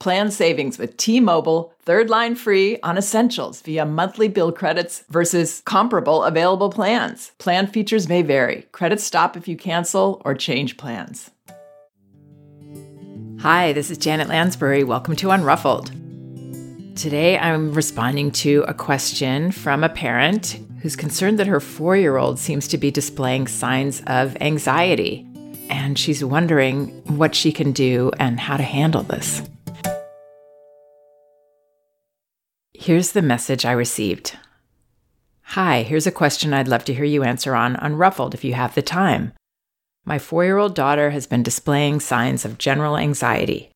Plan savings with T-Mobile, third line free on essentials via monthly bill credits versus comparable available plans. Plan features may vary. Credits stop if you cancel or change plans. Hi, this is Janet Lansbury. Welcome to Unruffled. Today I'm responding to a question from a parent who's concerned that her four year old seems to be displaying signs of anxiety. And she's wondering what she can do and how to handle this. Here's the message I received. Hi, here's a question I'd love to hear you answer on Unruffled if you have the time. My four year old daughter has been displaying signs of general anxiety.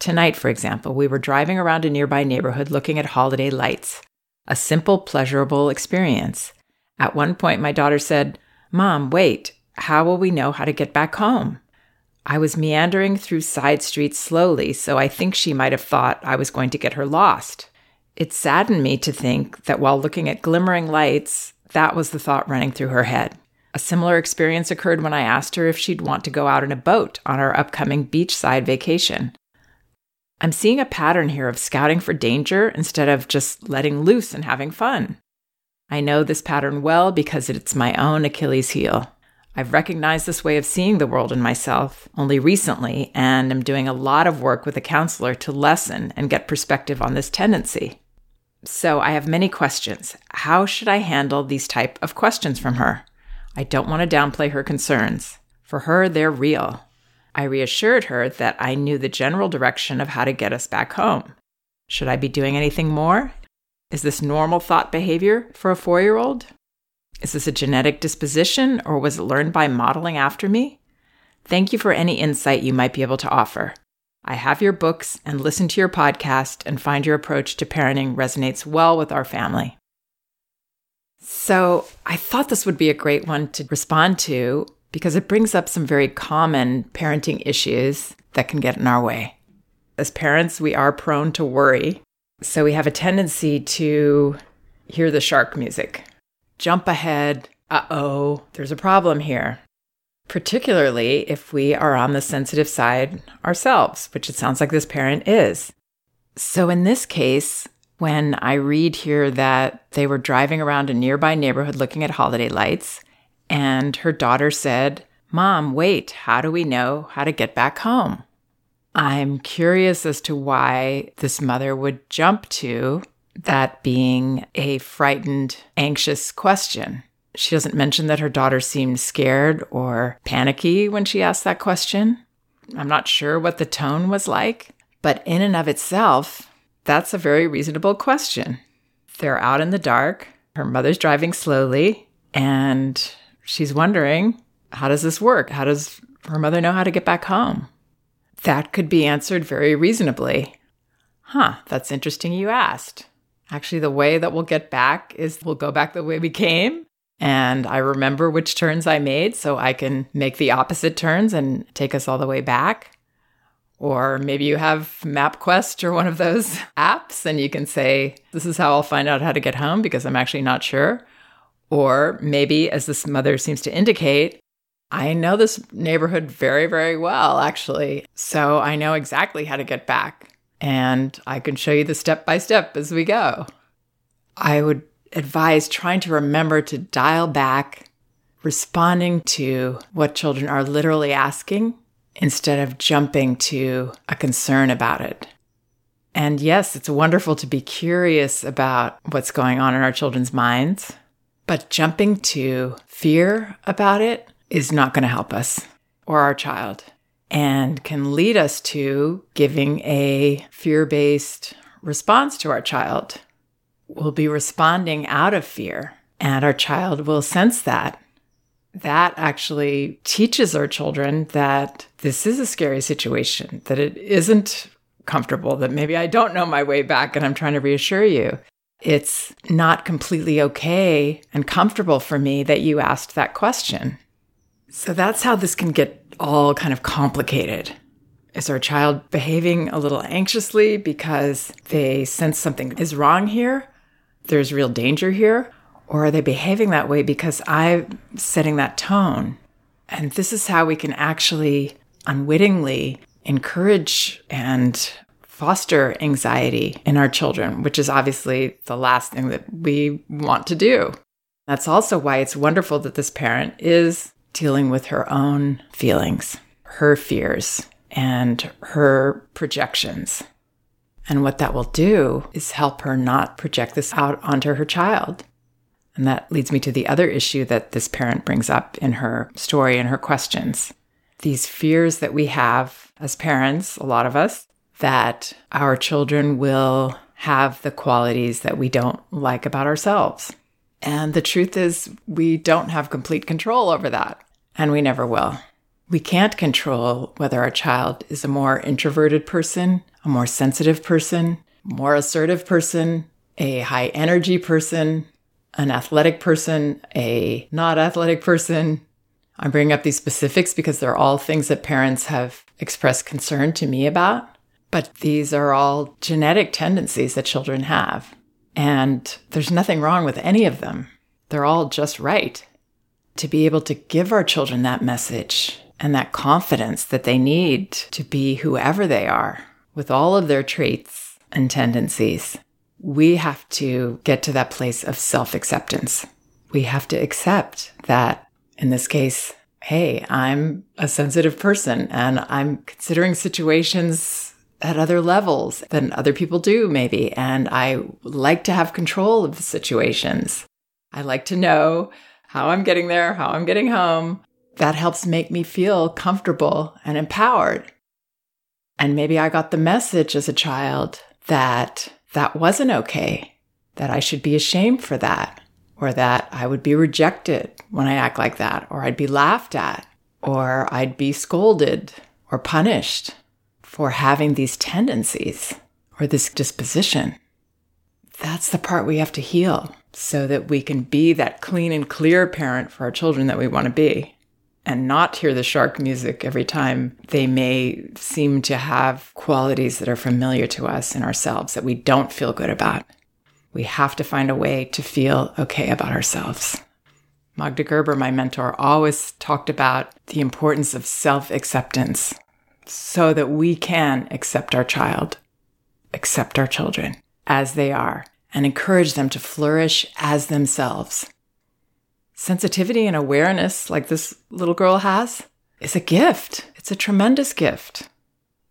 Tonight, for example, we were driving around a nearby neighborhood looking at holiday lights. A simple, pleasurable experience. At one point, my daughter said, Mom, wait, how will we know how to get back home? I was meandering through side streets slowly, so I think she might have thought I was going to get her lost. It saddened me to think that while looking at glimmering lights, that was the thought running through her head. A similar experience occurred when I asked her if she'd want to go out in a boat on our upcoming beachside vacation. I'm seeing a pattern here of scouting for danger instead of just letting loose and having fun. I know this pattern well because it's my own Achilles heel. I've recognized this way of seeing the world in myself only recently and am doing a lot of work with a counselor to lessen and get perspective on this tendency. So I have many questions. How should I handle these type of questions from her? I don't want to downplay her concerns. For her, they're real. I reassured her that I knew the general direction of how to get us back home. Should I be doing anything more? Is this normal thought behavior for a four year old? Is this a genetic disposition or was it learned by modeling after me? Thank you for any insight you might be able to offer. I have your books and listen to your podcast and find your approach to parenting resonates well with our family. So, I thought this would be a great one to respond to because it brings up some very common parenting issues that can get in our way. As parents, we are prone to worry. So, we have a tendency to hear the shark music, jump ahead. Uh oh, there's a problem here particularly if we are on the sensitive side ourselves, which it sounds like this parent is. So, in this case, when I read here that they were driving around a nearby neighborhood looking at holiday lights, and her daughter said, Mom, wait, how do we know how to get back home? I'm curious as to why this mother would jump to that being a frightened, anxious question. She doesn't mention that her daughter seemed scared or panicky when she asked that question. I'm not sure what the tone was like, but in and of itself, that's a very reasonable question. They're out in the dark, her mother's driving slowly, and she's wondering how does this work? How does her mother know how to get back home? That could be answered very reasonably. Huh, that's interesting you asked. Actually, the way that we'll get back is we'll go back the way we came and I remember which turns I made so I can make the opposite turns and take us all the way back. Or maybe you have MapQuest or one of those apps and you can say, This is how I'll find out how to get home because I'm actually not sure. Or maybe, as this mother seems to indicate, I know this neighborhood very, very well, actually. So I know exactly how to get back. And I can show you the step by step as we go. I would advise trying to remember to dial back, responding to what children are literally asking instead of jumping to a concern about it. And yes, it's wonderful to be curious about what's going on in our children's minds, but jumping to fear about it is not going to help us or our child and can lead us to giving a fear based response to our child. We'll be responding out of fear, and our child will sense that that actually teaches our children that this is a scary situation, that it isn't comfortable, that maybe I don't know my way back and I'm trying to reassure you. It's not completely okay and comfortable for me that you asked that question. So that's how this can get all kind of complicated. Is our child behaving a little anxiously because they sense something is wrong here? There's real danger here? Or are they behaving that way because I'm setting that tone? And this is how we can actually unwittingly encourage and foster anxiety in our children, which is obviously the last thing that we want to do. That's also why it's wonderful that this parent is dealing with her own feelings, her fears, and her projections. And what that will do is help her not project this out onto her child. And that leads me to the other issue that this parent brings up in her story and her questions. These fears that we have as parents, a lot of us, that our children will have the qualities that we don't like about ourselves. And the truth is, we don't have complete control over that, and we never will. We can't control whether our child is a more introverted person, a more sensitive person, more assertive person, a high energy person, an athletic person, a not athletic person. I'm bringing up these specifics because they're all things that parents have expressed concern to me about. But these are all genetic tendencies that children have. And there's nothing wrong with any of them. They're all just right. To be able to give our children that message and that confidence that they need to be whoever they are with all of their traits and tendencies we have to get to that place of self acceptance. We have to accept that in this case, hey, I'm a sensitive person and I'm considering situations at other levels than other people do, maybe. And I like to have control of the situations. I like to know how I'm getting there, how I'm getting home. That helps make me feel comfortable and empowered. And maybe I got the message as a child that that wasn't okay, that I should be ashamed for that, or that I would be rejected when I act like that, or I'd be laughed at, or I'd be scolded or punished for having these tendencies or this disposition. That's the part we have to heal so that we can be that clean and clear parent for our children that we want to be and not hear the shark music every time they may seem to have qualities that are familiar to us in ourselves that we don't feel good about. We have to find a way to feel okay about ourselves. Magda Gerber, my mentor, always talked about the importance of self acceptance so that we can accept our child, accept our children as they are, and encourage them to flourish as themselves sensitivity and awareness, like this little girl has, is a gift. It's a tremendous gift.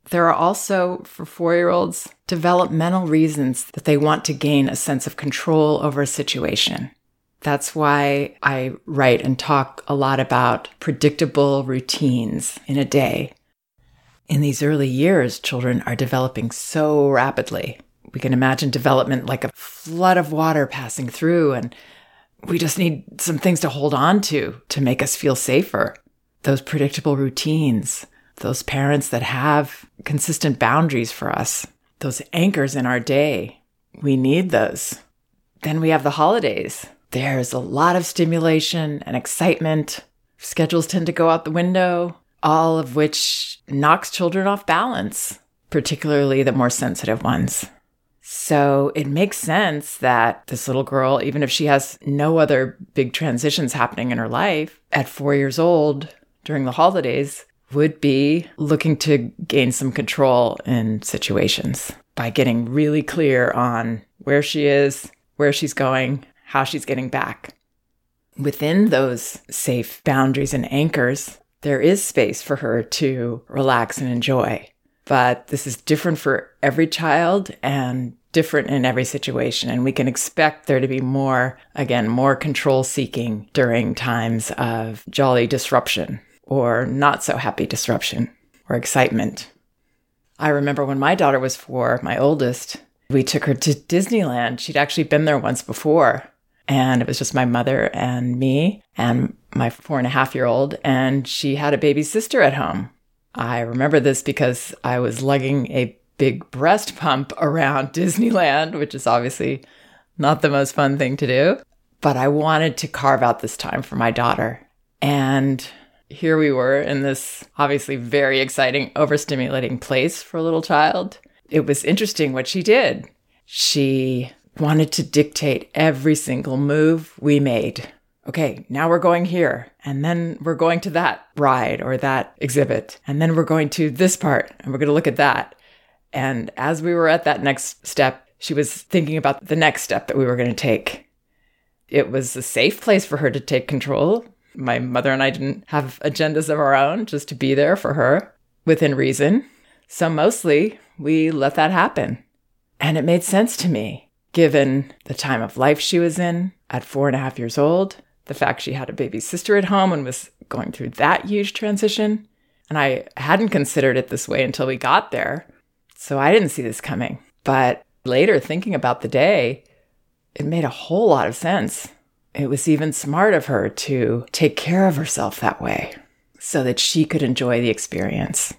There are also, for four year olds, developmental reasons that they want to gain a sense of control over a situation. That's why I write and talk a lot about predictable routines in a day. In these early years, children are developing so rapidly. We can imagine development like a flood of water passing through, and we just need some things to hold on to to make us feel safer. Those predictable routines, those parents that have consistent boundaries for us, those anchors in our day. We need those. Then we have the holidays. There's a lot of stimulation and excitement. Schedules tend to go out the window. all of which knocks children off balance, particularly the more sensitive ones. So it makes sense that this little girl, even if she has no other big transitions happening in her life, at four years old during the holidays, would be looking to gain some control in situations by getting really clear on where she is, where she's going, how she's getting back. Within those safe boundaries and anchors, there is space for her to relax and enjoy. But this is different for every child and different in every situation. And we can expect there to be more, again, more control seeking during times of jolly disruption or not so happy disruption or excitement. I remember when my daughter was four, my oldest, we took her to Disneyland. She'd actually been there once before. And it was just my mother and me and my four and a half year old. And she had a baby sister at home. I remember this because I was lugging a big breast pump around Disneyland, which is obviously not the most fun thing to do. But I wanted to carve out this time for my daughter. And here we were in this obviously very exciting, overstimulating place for a little child. It was interesting what she did. She wanted to dictate every single move we made. Okay, now we're going here, and then we're going to that ride or that exhibit, and then we're going to this part, and we're going to look at that. And as we were at that next step, she was thinking about the next step that we were going to take. It was a safe place for her to take control. My mother and I didn't have agendas of our own, just to be there for her within reason. So mostly we let that happen. And it made sense to me, given the time of life she was in at four and a half years old, the fact she had a baby sister at home and was going through that huge transition. And I hadn't considered it this way until we got there. So I didn't see this coming. But later, thinking about the day, it made a whole lot of sense. It was even smart of her to take care of herself that way so that she could enjoy the experience.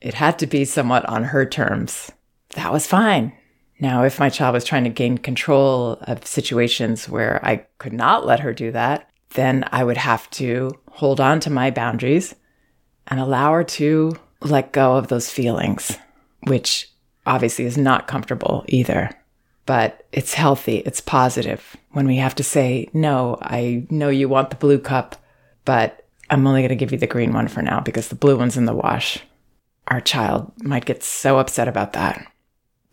It had to be somewhat on her terms. That was fine. Now, if my child was trying to gain control of situations where I could not let her do that, then I would have to hold on to my boundaries and allow her to let go of those feelings which obviously is not comfortable either. But it's healthy, it's positive when we have to say, no, I know you want the blue cup, but I'm only going to give you the green one for now because the blue one's in the wash. Our child might get so upset about that.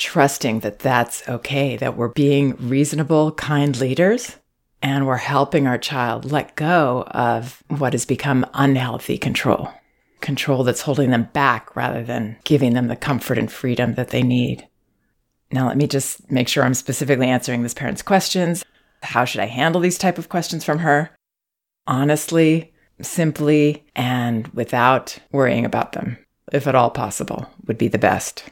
Trusting that that's okay, that we're being reasonable, kind leaders, and we're helping our child let go of what has become unhealthy control control that's holding them back rather than giving them the comfort and freedom that they need. Now, let me just make sure I'm specifically answering this parent's questions. How should I handle these type of questions from her? Honestly, simply, and without worrying about them, if at all possible, would be the best.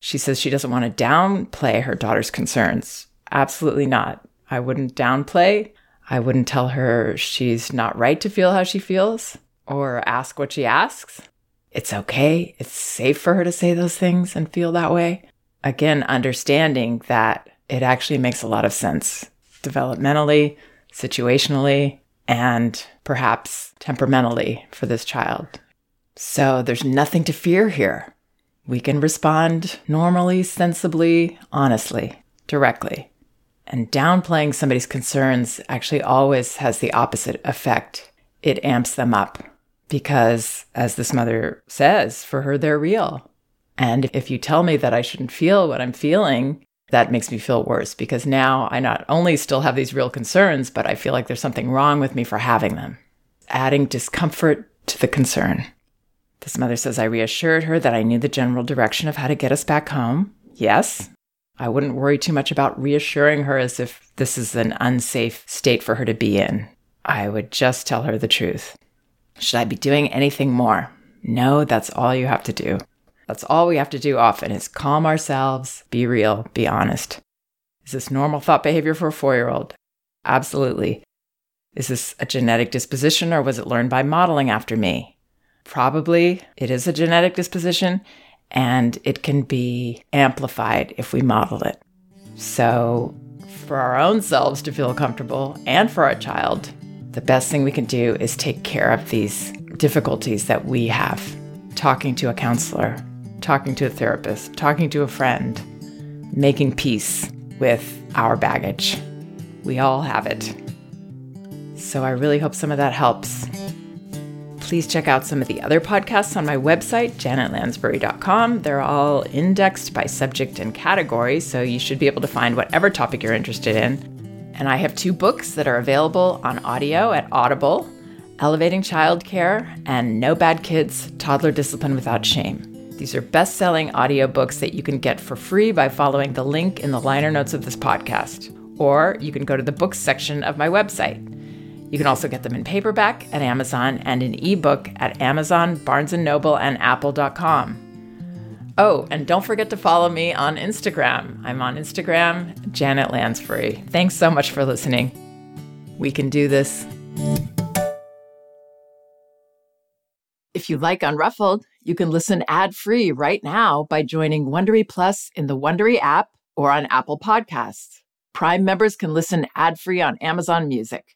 She says she doesn't want to downplay her daughter's concerns. Absolutely not. I wouldn't downplay. I wouldn't tell her she's not right to feel how she feels or ask what she asks. It's okay. It's safe for her to say those things and feel that way. Again, understanding that it actually makes a lot of sense developmentally, situationally, and perhaps temperamentally for this child. So there's nothing to fear here. We can respond normally, sensibly, honestly, directly. And downplaying somebody's concerns actually always has the opposite effect. It amps them up because, as this mother says, for her, they're real. And if you tell me that I shouldn't feel what I'm feeling, that makes me feel worse because now I not only still have these real concerns, but I feel like there's something wrong with me for having them, adding discomfort to the concern. This mother says I reassured her that I knew the general direction of how to get us back home. Yes, I wouldn't worry too much about reassuring her as if this is an unsafe state for her to be in. I would just tell her the truth. Should I be doing anything more? No, that's all you have to do. That's all we have to do often is calm ourselves, be real, be honest. Is this normal thought behavior for a four year old? Absolutely. Is this a genetic disposition or was it learned by modeling after me? Probably it is a genetic disposition and it can be amplified if we model it. So, for our own selves to feel comfortable and for our child, the best thing we can do is take care of these difficulties that we have talking to a counselor, talking to a therapist, talking to a friend, making peace with our baggage. We all have it. So I really hope some of that helps. Please check out some of the other podcasts on my website, janetlansbury.com. They're all indexed by subject and category, so you should be able to find whatever topic you're interested in. And I have two books that are available on audio at Audible Elevating Childcare and No Bad Kids Toddler Discipline Without Shame. These are best selling audiobooks that you can get for free by following the link in the liner notes of this podcast. Or you can go to the books section of my website. You can also get them in paperback at Amazon and in ebook at Amazon, Barnes & Noble, and Apple.com. Oh, and don't forget to follow me on Instagram. I'm on Instagram, Janet Lansbury. Thanks so much for listening. We can do this. If you like Unruffled, you can listen ad-free right now by joining Wondery Plus in the Wondery app or on Apple Podcasts. Prime members can listen ad-free on Amazon Music.